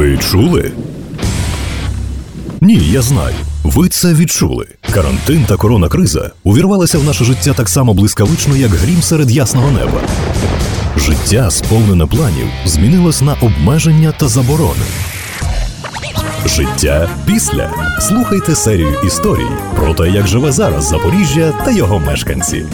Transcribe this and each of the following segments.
Ви чули? Ні, я знаю. Ви це відчули. Карантин та коронакриза увірвалися в наше життя так само блискавично, як грім серед ясного неба. Життя, сповнене планів, змінилось на обмеження та заборони. Життя після. Слухайте серію історій про те, як живе зараз Запоріжжя та його мешканці.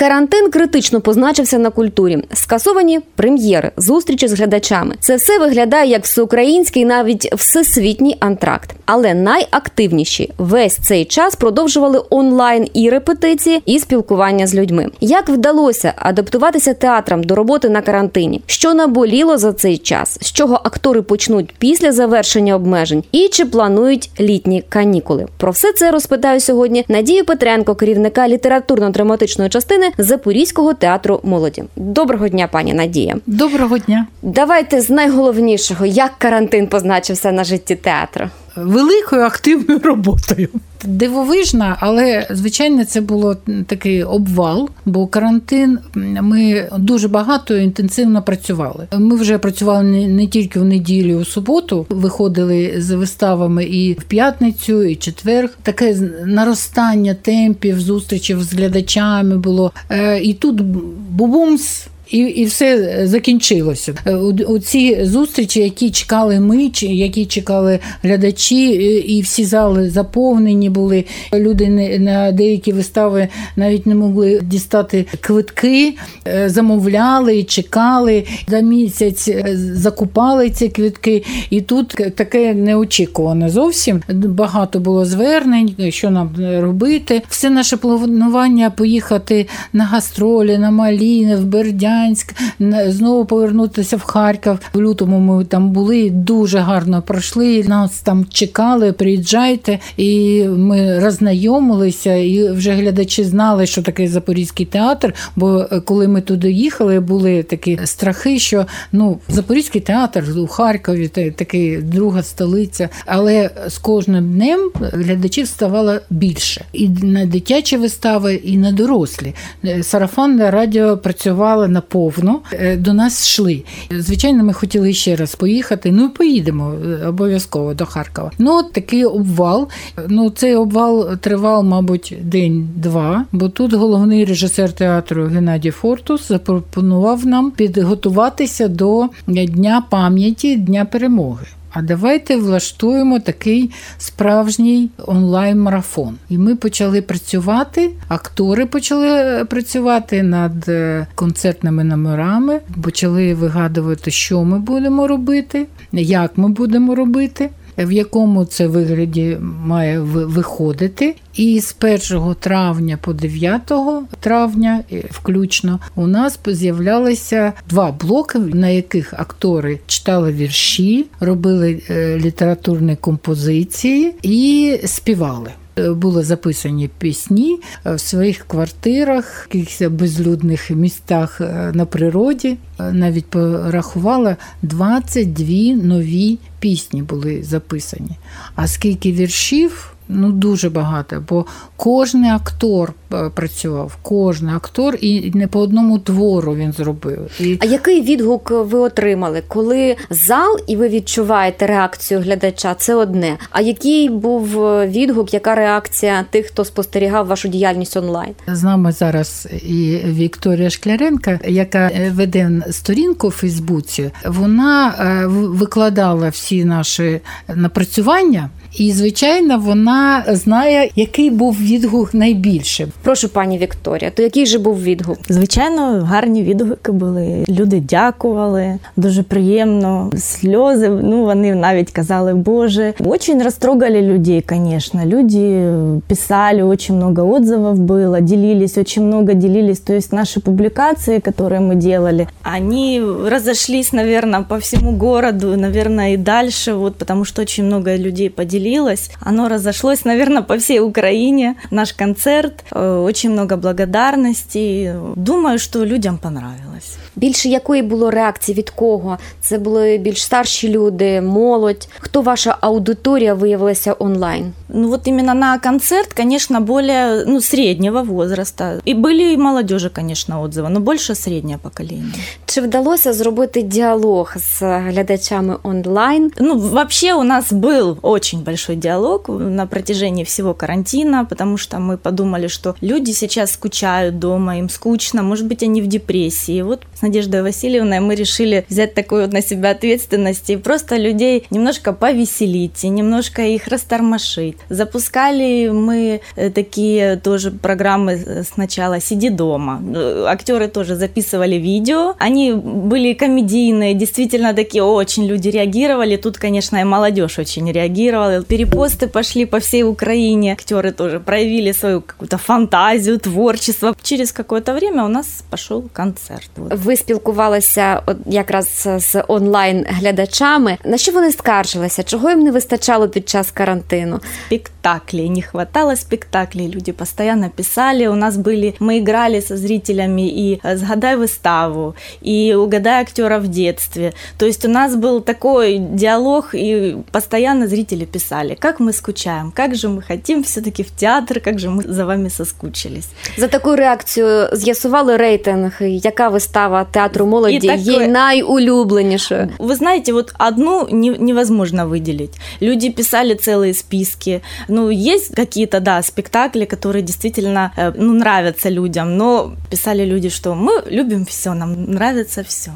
Карантин критично позначився на культурі. Скасовані прем'єри, зустрічі з глядачами. Це все виглядає як всеукраїнський, навіть всесвітній антракт. Але найактивніші весь цей час продовжували онлайн і репетиції, і спілкування з людьми. Як вдалося адаптуватися театрам до роботи на карантині? Що наболіло за цей час? З чого актори почнуть після завершення обмежень? І чи планують літні канікули? Про все це розпитаю сьогодні Надію Петренко, керівника літературно-драматичної частини Запорізького театру молоді. Доброго дня, пані Надія. Доброго дня. Давайте з найголовнішого, як карантин позначився на житті театру. Великою активною роботою. Дивовижна, але звичайно це було такий обвал, бо карантин ми дуже багато інтенсивно працювали. Ми вже працювали не, не тільки в неділю, у суботу, виходили з виставами і в п'ятницю, і четвер. Таке наростання темпів, зустрічів з глядачами було. Е, і тут бубумс і і все закінчилося. Е, у, ці зустрічі, які чекали ми, які чекали глядачі, і всі зали заповнені були. Люди не на деякі вистави навіть не могли дістати квитки, е, замовляли чекали за місяць, е, закупали ці квитки. І тут таке неочікуване зовсім. Багато було звернень, що нам робити. Все наше планування поїхати на гастролі, на Маліни, в Бердянськ, Бердянськ, знову повернутися в Харків. В лютому ми там були, дуже гарно пройшли. Нас там чекали, приїжджайте, і ми роззнайомилися, і вже глядачі знали, що таке Запорізький театр. Бо е, коли ми туди їхали, були такі страхи, що ну Запорізький театр у Харкові, такий друга столиця. Але з кожним днем глядачів ставало більше і на дитячі вистави, і на дорослі. Е, Сарафанне радіо працювало на повно е, до нас йшли. Звичайно, ми хотіли ще раз поїхати. Ну поїдемо е, обов'язково до Харкова. Ну, от такий обвал. Ну, цей обвал тривав, мабуть, день-два, бо тут головний режисер театру Геннадій Фортус запропонував нам підготуватися до Дня пам'яті Дня перемоги. А давайте влаштуємо такий справжній онлайн-марафон. І ми почали працювати. Актори почали е, працювати над е, концертними номерами, почали вигадувати, що ми будемо робити, як ми будемо робити в якому це вигляді має виходити. І з 1 травня по 9 травня, е, включно, у нас з'являлися два блоки, на яких актори читали вірші, робили е, літературні композиції і співали. Е, були записані пісні в своїх квартирах, в якихось безлюдних містах на природі. Навіть порахувала 22 нові пісні були записані. А скільки віршів? Ну, дуже багато, бо кожен актор е, працював, кожен актор, і не по одному твору він зробив. І... А який відгук ви отримали? Коли зал і ви відчуваєте реакцію глядача, це одне. А який був е, відгук, яка реакція тих, хто спостерігав вашу діяльність онлайн? З нами зараз і Вікторія Шкляренка, яка е, веде сторінку в Фейсбуці, вона викладала всі наші напрацювання. І, звичайно, вона знає, який був відгук найбільше. Прошу, пані Вікторія, то який же був відгук? Звичайно, гарні відгуки були. Люди дякували, дуже приємно. Сльози. Ну вони навіть казали, Боже, очень растрогали людей, конечно. Люди писали, очень много отзывов было, делились, очень много делились. То есть наши публикации, которые мы делали, они разошлись, наверное, по всему городу, наверное, и дальше, вот, потому что очень много людей поделились поделилось. Оно разошлось, наверное, по всей Украине. Наш концерт, э, очень много благодарностей. Думаю, что людям понравилось. понравилось. Більше якої було реакції від кого? Це були більш старші люди, молодь. Хто ваша аудиторія виявилася онлайн? Ну вот именно на концерт, конечно, более ну, среднего возраста. И были и молодежи, конечно, отзывы, но больше среднее поколение. Чи вдалося зробити діалог з глядачами онлайн? Ну, вообще у нас был очень большой диалог на протяжении всего карантина, потому что мы подумали, что люди сейчас скучают дома, им скучно, может быть, они в депрессии. Вот с Надеждой Васильевной мы решили взять такую вот на себя ответственность и просто людей немножко повеселить, и немножко их растормошить. Запускали мы э, такие тоже программы э, сначала «Сиди дома». Э, Актеры тоже записывали видео. Они были комедийные, действительно такие очень люди реагировали. Тут, конечно, и молодежь очень реагировала. Перепосты пошли по всей Украине. Актеры тоже проявили свою какую-то фантазию, творчество. Через какое-то время у нас пошел концерт. Вот. Ви спілкувалися от якраз з онлайн глядачами. На що вони скаржилися? Чого їм не вистачало під час карантину? спектаклей, не хватало спектаклей, люди постоянно писали, у нас были, мы играли со зрителями и э, «Сгадай выставу», и «Угадай актера в детстве», то есть у нас был такой диалог, и постоянно зрители писали, как мы скучаем, как же мы хотим все-таки в театр, как же мы за вами соскучились. За таку реакцію з'ясували рейтинг, яка вистава театру молоді І такої- є найулюбленішою. Вы знаете, вот одну не- невозможно выделить. Люди писали целые списки. Ну, есть какие-то, да, спектакли, которые действительно э, ну, нравятся людям, но писали люди, что мы любим все, нам нравится все.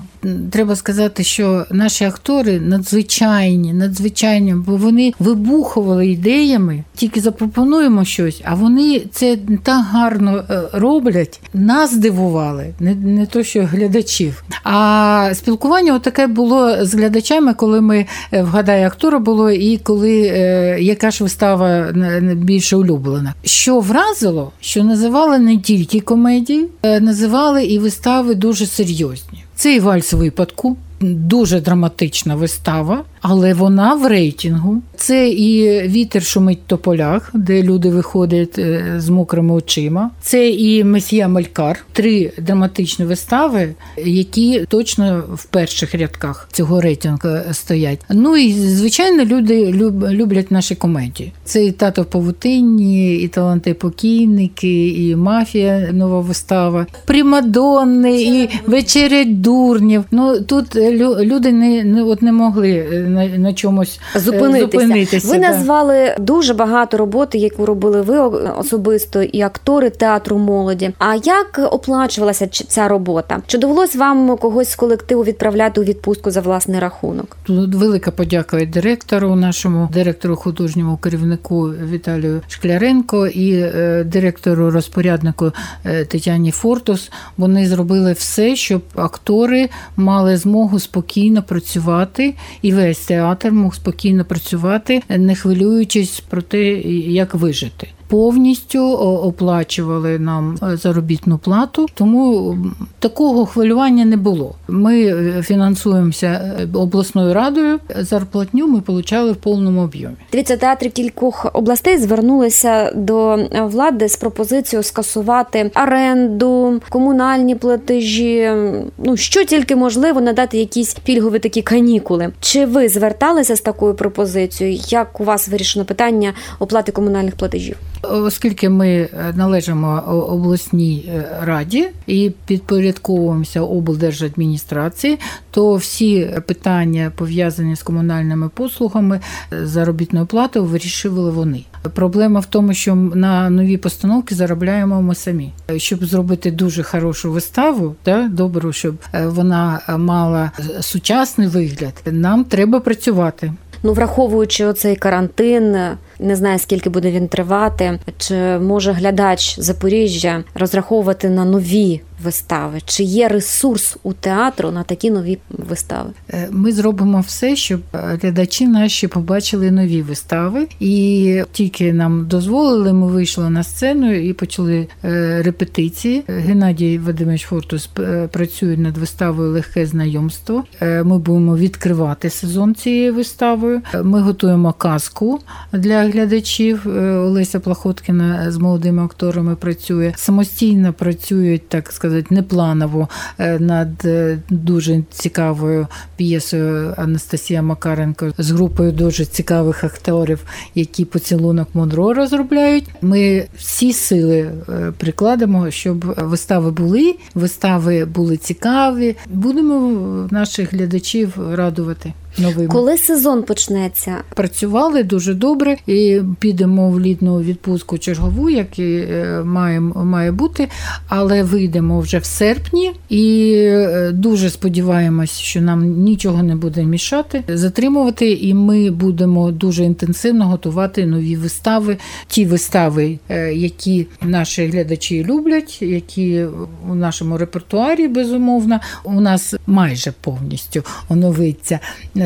Треба сказати, що наші актори надзвичайні, надзвичайні, бо вони вибухували ідеями, тільки запропонуємо щось, а вони це так гарно е, роблять. Нас здивували, не, не то, що глядачів. А спілкування таке було з глядачами, коли ми е, вгадай актора було, і коли е, яка ж вистава більше улюблена. Що вразило, що називали не тільки комедії, називали і вистави дуже серйозні. Це і вальс випадку, дуже драматична вистава, але вона в рейтингу. Це і вітер шумить тополях, де люди виходять е, з мокрими очима. Це і Месія Малькар, три драматичні вистави, які точно в перших рядках цього рейтингу стоять. Ну і звичайно, люди люб- люблять наші комедії. Це і тато в павутинні, і таланти покійники, і мафія, нова вистава, примадонни, і вечерять дурнів. Ну тут люди не, не от не могли е, на, на чомусь е, Зупинитися. зупинитися. ви да. назвали дуже багато роботи, яку робили ви особисто, і актори театру молоді. А як оплачувалася ця робота? Чи довелось вам когось з колективу відправляти у відпустку за власний рахунок? Тут велика подяка і директору, нашому директору художньому керівнику Віталію Шкляренко і е, директору розпоряднику е, Тетяні Фортус. Вони зробили все, щоб актори мали змогу спокійно працювати, і весь театр мог спокійно працювати, не хвилюючись про те, як вижити. Повністю оплачували нам е, заробітну плату, тому такого хвилювання не було. Ми е, фінансуємося е, обласною радою. Зарплатню ми отримали в повному об'ємі. Дивіться, театри кількох областей звернулися до влади з пропозицією скасувати оренду, комунальні платежі. Ну що тільки можливо надати якісь пільгові такі канікули. Чи ви зверталися з такою пропозицією? Як у вас вирішено питання оплати комунальних платежів? Оскільки ми е, належимо обласній е, раді і підпорядковуємося облдержадміністрації, то всі питання пов'язані з комунальними послугами, е, заробітною платою вирішували вони. Проблема в тому, що на нові постановки заробляємо ми самі. Щоб зробити дуже хорошу виставу, да, добру, щоб вона мала сучасний вигляд, нам треба працювати. Ну, враховуючи оцей карантин, не знаю скільки буде він тривати, чи може глядач Запоріжжя розраховувати на нові вистави? Чи є ресурс у театру на такі нові вистави? Е, Ми зробимо все, щоб е, глядачі наші побачили нові вистави, і тільки нам дозволили, ми вийшли на сцену і почали е, репетиції. Геннадій Вадимович Фортус працює над виставою Легке знайомство. Ми будемо відкривати сезон цією виставою. Ми готуємо казку для глядачів. Олеся Плахоткіна з молодими акторами працює самостійно працюють, так сказати, сказати, непланово е, над дуже цікавою п'єсою Анастасія Макаренко з групою дуже цікавих акторів, які поцілунок Монро розробляють. Ми всі сили прикладемо, щоб вистави були, вистави були цікаві. Будемо наших глядачів радувати новим. Коли сезон почнеться? Працювали дуже добре і підемо в літну відпустку чергову, як і е, має, має бути, але вийдемо вже в серпні і е, дуже сподіваємось, що нам нічого не буде мішати, затримувати, і ми будемо дуже інтенсивно готувати нові вистави, ті вистави, е, які наші глядачі люблять, які у нашому репертуарі безумовно у нас майже повністю оновиться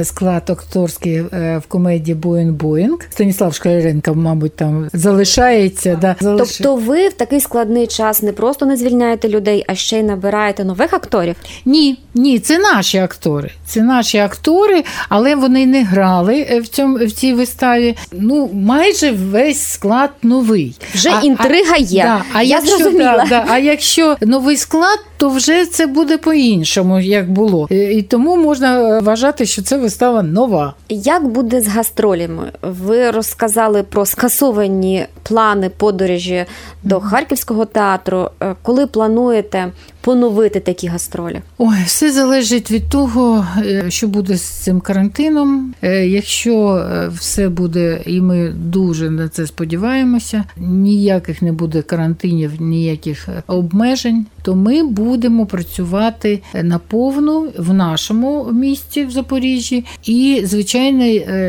склад акторський е, в комедії Боїн Боїнг. Станіслав Шкаляренко, мабуть, там залишається. Да, залиш... Тобто ви в такий складний час не просто не звільняєте людей, а ще й набираєте нових акторів? Ні, ні, це наші актори. Це наші актори, але вони не грали е, в цьому в цій виставі. Ну, майже весь склад новий. Вже а, інтрига є. Да, а Я якщо зрозуміла. Да, да, а якщо новий склад, то вже це буде по-іншому, як було. Е, і тому можна вважати, що це вистава нова. Як буде з гастролями? Ви розказали про скасовані плани подорожі до Харківського театру. Е, коли плануєте поновити такі гастролі? Ой, все залежить від того, е, що буде з цим карантином. Е, якщо е, все буде, і ми дуже на це сподіваємося, ніяких не буде карантинів, ніяких обмежень, то ми будемо працювати наповну в нашому місті в Запоріжжі, і звичайно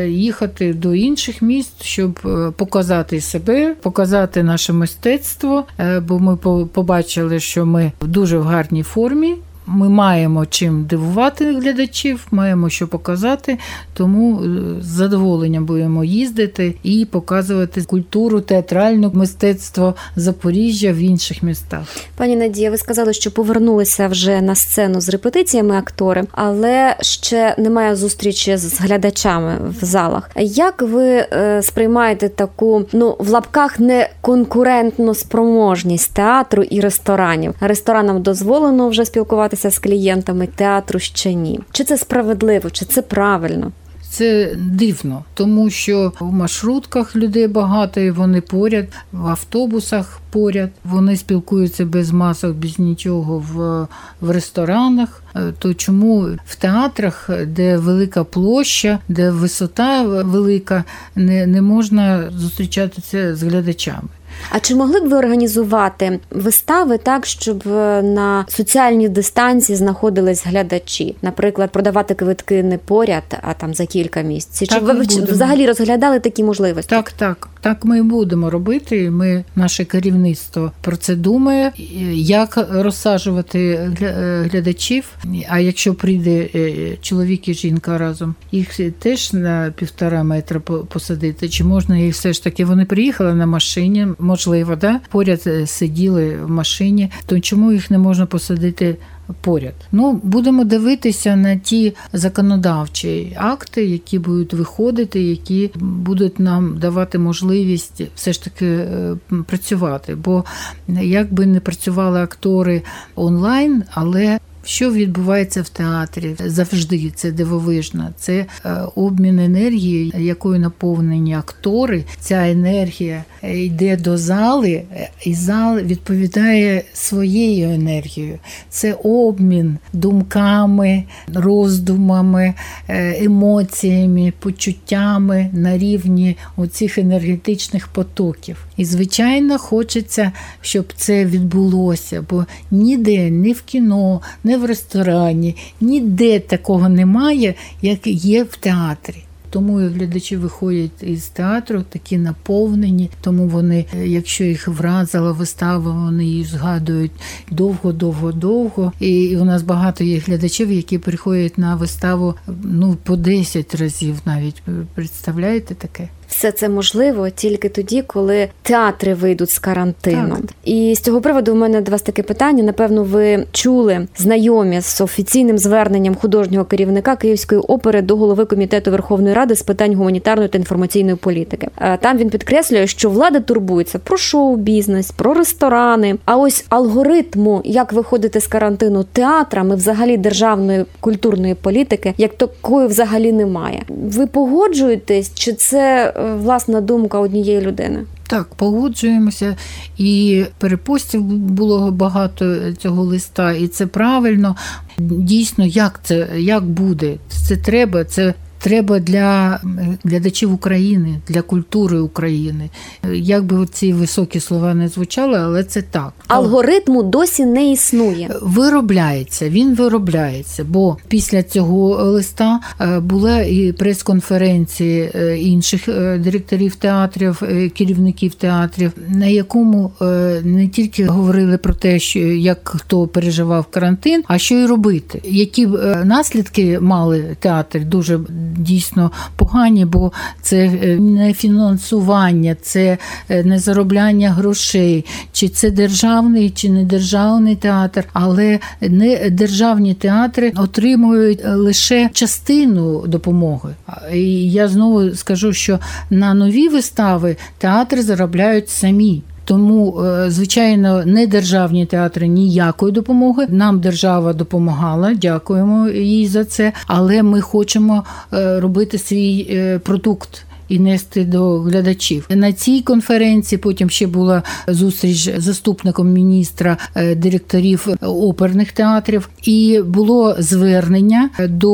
їхати до інших міст, щоб показати себе, показати наше мистецтво. Бо ми побачили, що ми дуже в гарній формі. Ми маємо чим дивувати глядачів, маємо що показати, тому е, з задоволенням будемо їздити і показувати культуру, театральне мистецтво Запоріжжя в інших містах. Пані Надія, ви сказали, що повернулися вже на сцену з репетиціями актори, але ще немає зустрічі з глядачами в залах. Як ви е, сприймаєте таку ну в лапках не конкурентну спроможність театру і ресторанів? Ресторанам дозволено вже спілкуватися спілкуватися з клієнтами театру ще ні. Чи це справедливо, чи це правильно? Це дивно, тому що в маршрутках людей багато, і вони поряд, в автобусах поряд, вони спілкуються без масок, без нічого в в ресторанах. Е, то чому в театрах, де велика площа, де висота велика, не, не можна зустрічатися з глядачами? А чи могли б ви організувати вистави так, щоб е, на соціальній дистанції знаходились глядачі? Наприклад, продавати квитки не поряд, а там за кілька місць? Чи ви взагалі розглядали такі можливості? Так, так. Так ми і будемо робити. Ми, наше керівництво про це думає, як розсаджувати е, глядачів. А якщо прийде е, чоловік і жінка разом, їх теж на півтора метра посадити. Чи можна їх все ж таки? Вони приїхали на машині, можливо, да поряд е, сиділи в машині. То чому їх не можна посадити поряд. Ну, будемо дивитися на ті законодавчі акти, які будуть виходити, які будуть нам давати можливість все ж таки е, працювати. Бо як би не працювали актори онлайн, але що відбувається в театрі завжди це дивовижно. Це е, обмін енергії, якою наповнені актори. Ця енергія е, йде до зали, е, і зал відповідає своєю енергією. Це обмін думками, роздумами, емоціями, почуттями на рівні оцих енергетичних потоків. І, звичайно, хочеться, щоб це відбулося, бо ніде, ні в кіно, ні в ресторані, ніде такого немає, як є в театрі. Тому глядачі виходять із театру такі наповнені, тому вони, якщо їх вразила вистава, вони її згадують довго-довго-довго. І у нас багато є глядачів, які приходять на виставу ну по 10 разів навіть представляєте таке. Все це можливо тільки тоді, коли театри вийдуть з карантину. Так. І з цього приводу у мене до вас таке питання. Напевно, ви чули знайомі з офіційним зверненням художнього керівника Київської опери до голови комітету Верховної Ради з питань гуманітарної та інформаційної політики. Е, там він підкреслює, що влада турбується про шоу-бізнес, про ресторани. А ось алгоритму, як виходити з карантину театрами, взагалі державної культурної політики, як такої взагалі немає. Ви погоджуєтесь, чи це власна думка однієї людини? Так, погоджуємося, і перепостів було багато цього листа, і це правильно. Дійсно, як це як буде? Це треба, це треба для глядачів України, для культури України. Як би ці високі слова не звучали, але це так. Алгоритму досі не існує. Виробляється, він виробляється, бо після цього листа е, була і прес-конференції е, інших е, директорів театрів, керівників театрів, на якому не тільки говорили про те, що як хто переживав карантин, а що й робити, які наслідки мали театр дуже дійсно погані, бо це е, не фінансування, це е, не заробляння грошей, чи це державний, чи не державний театр, але не державні театри отримують лише частину допомоги. І я знову скажу, що на нові вистави театри заробляють самі. Тому, е, звичайно, не державні театри ніякої допомоги. Нам держава допомагала, дякуємо їй за це. Але ми хочемо е, робити свій е, продукт і нести до глядачів. На цій конференції потім ще була зустріч з заступником міністра е, директорів оперних театрів, і було звернення до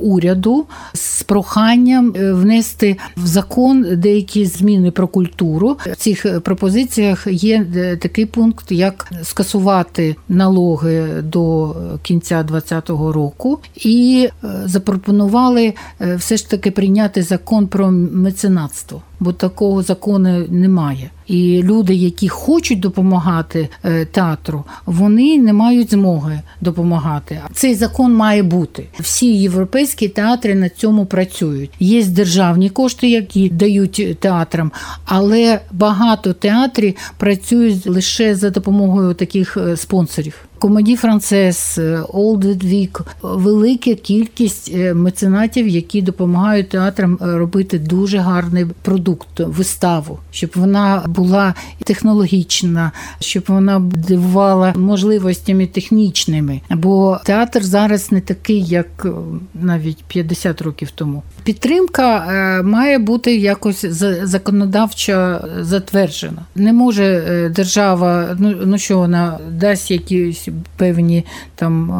уряду з проханням е, внести в закон деякі зміни про культуру. В цих пропозиціях є е, такий пункт, як скасувати налоги до кінця 2020 року, і запропонували все ж таки прийняти закон про меценатство, бо такого закону немає. І люди, які хочуть допомагати е, театру, вони не мають змоги допомагати. Цей закон має бути. Всі європейські театри на цьому працюють. Є державні кошти, які дають театрам, але багато театрів працюють лише за допомогою таких е, спонсорів. Комеді Франсез, Олд Вік, велика кількість е, меценатів, які допомагають театрам робити дуже гарний продукт, виставу, щоб вона була технологічна, щоб вона дивувала можливостями технічними. Бо театр зараз не такий, як е, навіть 50 років тому. Підтримка е, має бути якось законодавчо затверджена. Не може е, держава, ну ну що вона дасть якісь певні там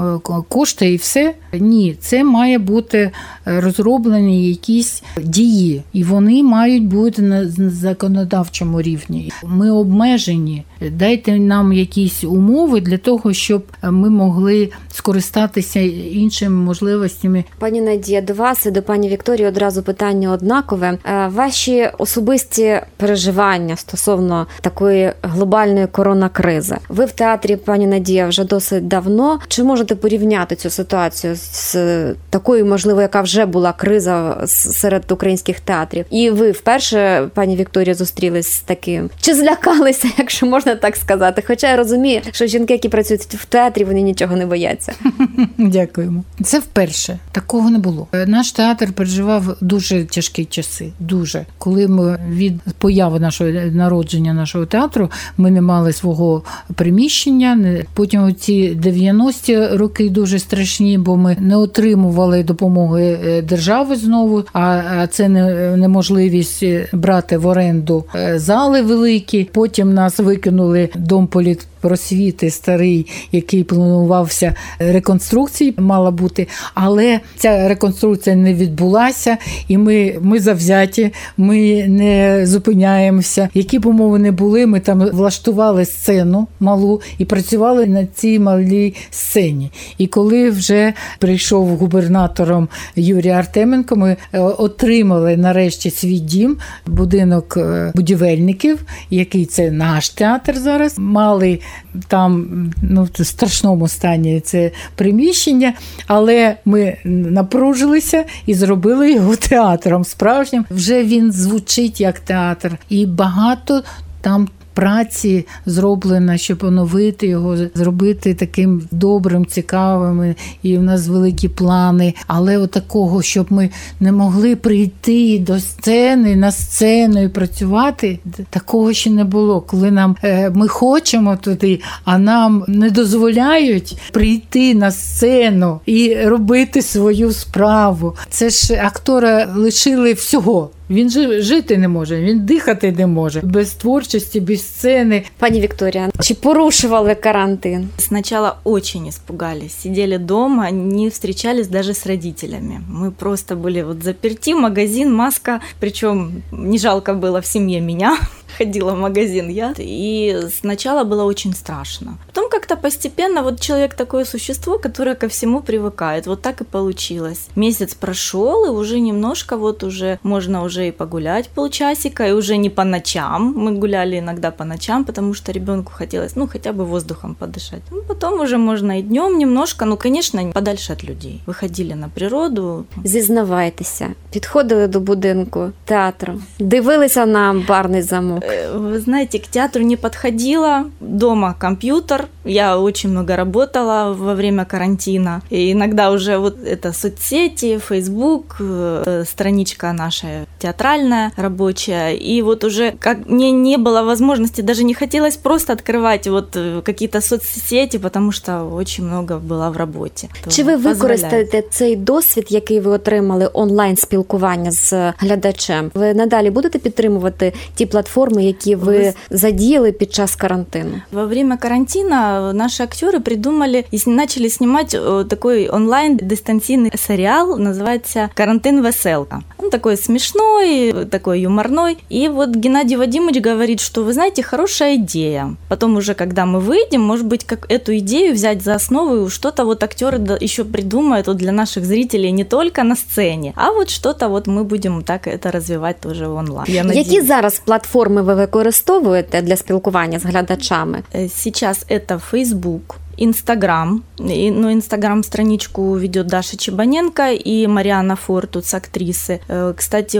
кошти і все. Ні, це має бути розроблені якісь дії, і вони мають бути на законодавчому рівні. Ми обмежені. Дайте нам якісь умови для того, щоб ми могли скористатися іншими можливостями. Пані Надія, до вас і до пані Вікторії одразу питання однакове. Е, ваші особисті переживання стосовно такої глобальної коронакризи. Ви в театрі, пані Надія, вже досить давно. Чи можете порівняти цю ситуацію з такою, можливо, яка вже була криза серед українських театрів? І ви вперше, пані Вікторія, зустрілись з таким? Чи злякалися, якщо можна так сказати? Хоча я розумію, що жінки, які працюють в театрі, вони нічого не бояться. Дякуємо. Це вперше такого не було. Наш театр переживав дуже тяжкі часи. Дуже коли ми від появи нашого народження нашого театру ми не мали свого приміщення. Потім ці 90-ті роки дуже страшні, бо ми не отримували допомоги е, держави знову. А це неможливість брати в оренду е, зали великі. Потім нас викинули дом політ просвіти старий, який планувався реконструкції, мала бути, але ця реконструкція не відбулася, і ми ми завзяті, ми не зупиняємося. Які б умови не були, ми там влаштували сцену малу і працювали на цій малій сцені. І коли вже прийшов губернатором Юрій Артеменко, ми е, отримали нарешті свій дім, будинок е, будівельників, який це наш театр зараз, мали там ну, в страшному стані це приміщення, але ми напружилися і зробили його театром справжнім. Вже він звучить як театр, і багато там праці зроблена, щоб оновити його, зробити таким добрим, цікавим. І в нас великі плани. Але от такого, щоб ми не могли прийти до сцени на сцену і працювати, такого ще не було. Коли нам е, ми хочемо туди, а нам не дозволяють прийти на сцену і робити свою справу. Це ж актора лишили всього. Він же жити не може, він дихати не може без творчості, без сцени. Пані Вікторія, чи порушували карантин? Сначала очень испугались, сидели дома, не встречались даже с родителями. Мы просто были вот заперти, магазин, маска, причем не жалко было в семье меня, ходила в магазин я. И сначала было очень страшно. Потом как-то постепенно, вот человек такое существо, которое ко всему привыкает. Вот так и получилось. Месяц прошел, и уже немножко вот уже можно уже и погулять полчасика, и уже не по ночам. Мы гуляли иногда по ночам, потому что ребенку хотелось, ну, хотя бы воздухом подышать. Ну, потом уже можно и днем немножко, ну, конечно, подальше от людей. Выходили на природу. Зізнавайтеся, підходили до будинку театру, дивилися на барний замок Э, вы знаете, к театру не подходила. Дома компьютер. Я очень много работала во время карантина. И иногда уже вот это соцсети, Facebook, э, страничка наша театральная, рабочая. И вот уже как мне не было возможности, даже не хотелось просто открывать вот э, какие-то соцсети, потому что очень много была в роботі. Чи ви використаєте цей досвід, який ви отримали онлайн спілкування з глядачем? Ви надалі будете підтримувати ті платформи? платформы, які ви задіяли під час карантину? Во время карантина наши актеры придумали и начали снимать э, такой онлайн дистанційний сериал, называется «Карантин веселка». Он такой смешной, такой юморной. И вот Геннадий Вадимович говорит, что, вы знаете, хорошая идея. Потом уже, когда мы выйдем, может быть, как эту идею взять за основу, и что-то вот актеры еще придумают вот для наших зрителей не только на сцене, а вот что-то вот мы будем так это развивать тоже онлайн. Я Які зараз платформи ви використовуєте для спілкування з глядачами? Сейчас это Facebook, Инстаграм. Ну, Инстаграм страничку ведет Даша Чебаненко и Мариана Фортуц, актрисы. Э, кстати,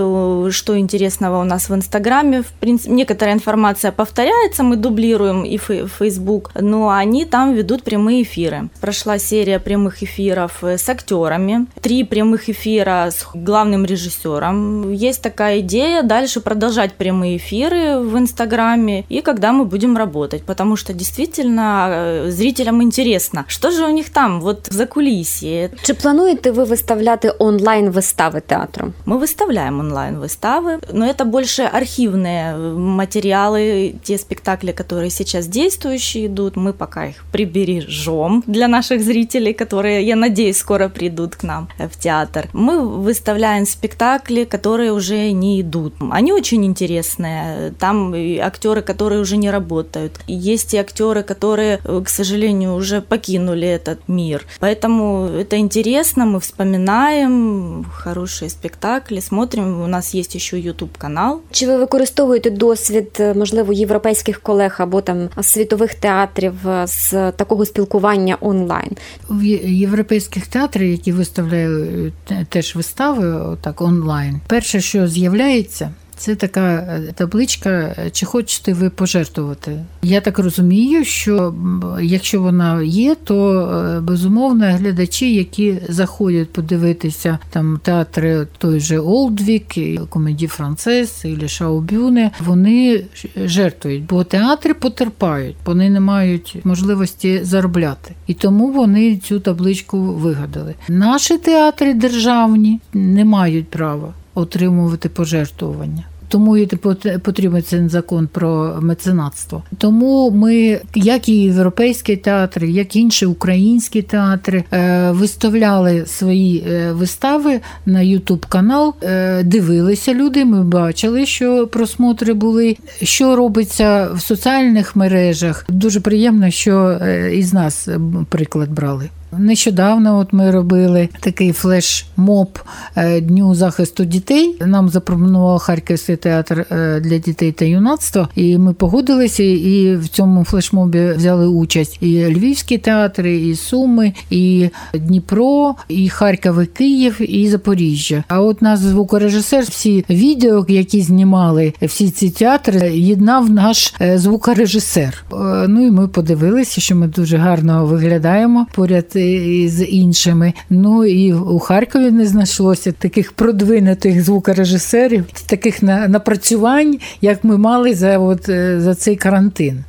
что интересного у нас в Инстаграме, в принципе, некоторая информация повторяется, мы дублируем и Facebook, но они там ведут прямые эфиры. Прошла серия прямых эфиров э, с актерами, три прямых эфира с главным режиссером. Есть такая идея дальше продолжать прямые эфиры в Инстаграме и когда мы будем работать, потому что действительно э, зрителям Интересно, что же у них там, вот за кулісі. Чи плануєте вы выставлять онлайн выставы театру? Мы выставляем онлайн выставы, но это больше архивные э, материалы, те спектакли, которые сейчас действующие идут, мы пока их прибережем для наших зрителей, которые, я надеюсь, скоро придут к нам э, в театр. Мы выставляем спектакли, которые уже не идут. Они очень интересные. Там актеры, которые уже не работают. Есть и актеры, которые, э, к сожалению, уже покинули этот мир. Поэтому это интересно, мы вспоминаем хорошие спектаклі, смотрим. У нас є ще YouTube канал. Чи ви використовуєте досвід, можливо, європейських колег або там світових театрів з такого спілкування онлайн? В європейських театрах, які виставляють теж вистави, так онлайн, перше, що з'являється. Це така е, табличка, чи хочете ви пожертвувати. Я так розумію, що якщо вона є, то е, безумовно глядачі, які заходять подивитися там театри той же Олдвік, комеді Францес і Шаубюне, вони жертвують, бо театри потерпають, вони не мають можливості заробляти. І тому вони цю табличку вигадали. Наші театри державні не мають права отримувати пожертвування. Тому і потрібен цей закон про меценатство. Тому ми, як і європейські театри, як інші українські театри, е, виставляли свої е, вистави на Ютуб канал, е, дивилися люди. Ми бачили, що просмотри були, що робиться в соціальних мережах. Дуже приємно, що із нас приклад брали. Нещодавно от ми робили такий флешмоб е, Дню захисту дітей. Нам запропонував Харківський театр е, для дітей та юнацтва, і ми погодилися. І в цьому флешмобі взяли участь і Львівські театри, і Суми, і Дніпро, і Харків, і Київ, і Запоріжжя. А от наш звукорежисер, всі відео, які знімали всі ці театри, єднав наш е, звукорежисер. Ну і ми подивилися, що ми дуже гарно виглядаємо поряд з іншими. Ну і у Харкові не знайшлося таких продвинутих звукорежисерів, таких напрацювань, як ми мали за от е, за цей карантин.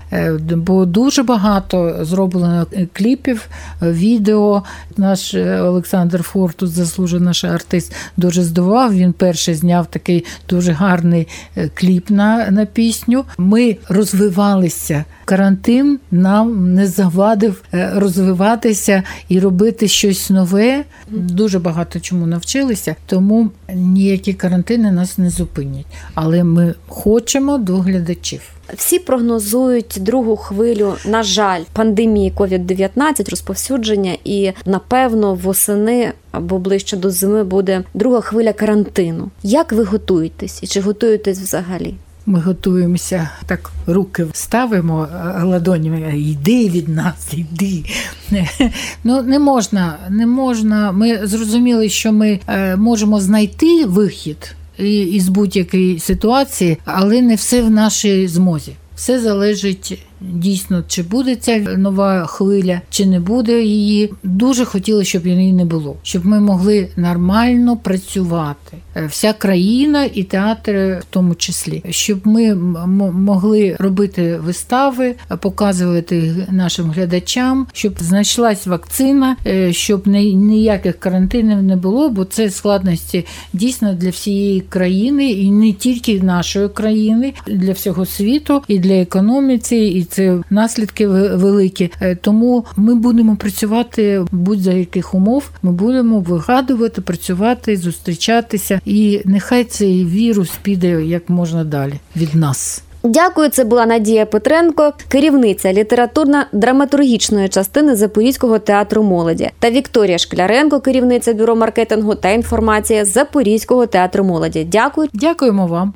Бо дуже багато зроблено кліпів, відео. Наш Олександр Фортус, заслужений наш артист, дуже здивував. Він перший зняв такий дуже гарний кліп на, на пісню. Ми розвивалися. Карантин нам не завадив е, розвиватися і робити щось нове. Дуже багато чому навчилися, тому ніякі карантини нас не зупинять. Але ми хочемо до глядачів. Всі прогнозують другу хвилю, на жаль, пандемії COVID-19, розповсюдження, і напевно восени або ближче до зими буде друга хвиля карантину. Як ви готуєтесь і чи готуєтесь взагалі? Ми готуємося, так руки ставимо ладонями, йди від нас, йди. Ну не можна, не можна. Ми зрозуміли, що ми е, можемо знайти вихід із будь-якої ситуації, але не все в нашій змозі. Все залежить дійсно, чи буде ця нова хвиля, чи не буде її. Дуже хотіли, щоб її не було, щоб ми могли нормально працювати. Е, вся країна і театри, в тому числі, щоб ми могли робити вистави, показувати нашим глядачам, щоб знайшлась вакцина, е, щоб ніяких карантинів не було, бо це складності дійсно для всієї країни, і не тільки нашої країни, для всього світу, і для економіці. і це наслідки великі. Е, тому ми будемо працювати будь-за яких умов. Ми будемо вигадувати, працювати, зустрічатися, і нехай цей вірус піде як можна далі від нас. Дякую, це була Надія Петренко, керівниця літературно-драматургічної частини Запорізького театру молоді, та Вікторія Шкляренко, керівниця бюро маркетингу та інформації Запорізького театру молоді. Дякую. Дякуємо вам.